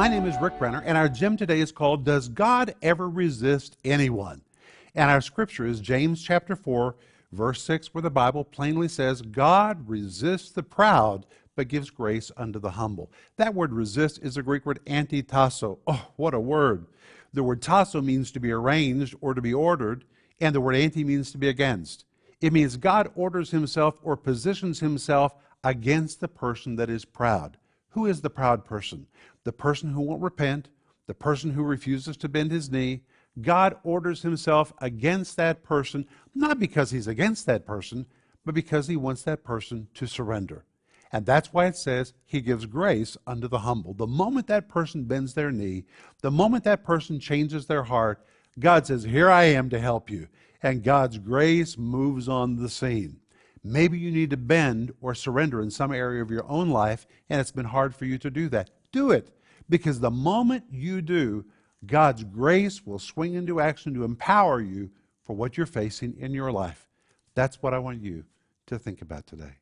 My name is Rick Renner, and our gem today is called Does God Ever Resist Anyone? And our scripture is James chapter 4, verse 6, where the Bible plainly says, God resists the proud, but gives grace unto the humble. That word resist is the Greek word antitasso. Oh, what a word. The word tasso means to be arranged or to be ordered, and the word anti means to be against. It means God orders himself or positions himself against the person that is proud. Who is the proud person? The person who won't repent, the person who refuses to bend his knee. God orders himself against that person, not because he's against that person, but because he wants that person to surrender. And that's why it says he gives grace unto the humble. The moment that person bends their knee, the moment that person changes their heart, God says, Here I am to help you. And God's grace moves on the scene. Maybe you need to bend or surrender in some area of your own life, and it's been hard for you to do that. Do it. Because the moment you do, God's grace will swing into action to empower you for what you're facing in your life. That's what I want you to think about today.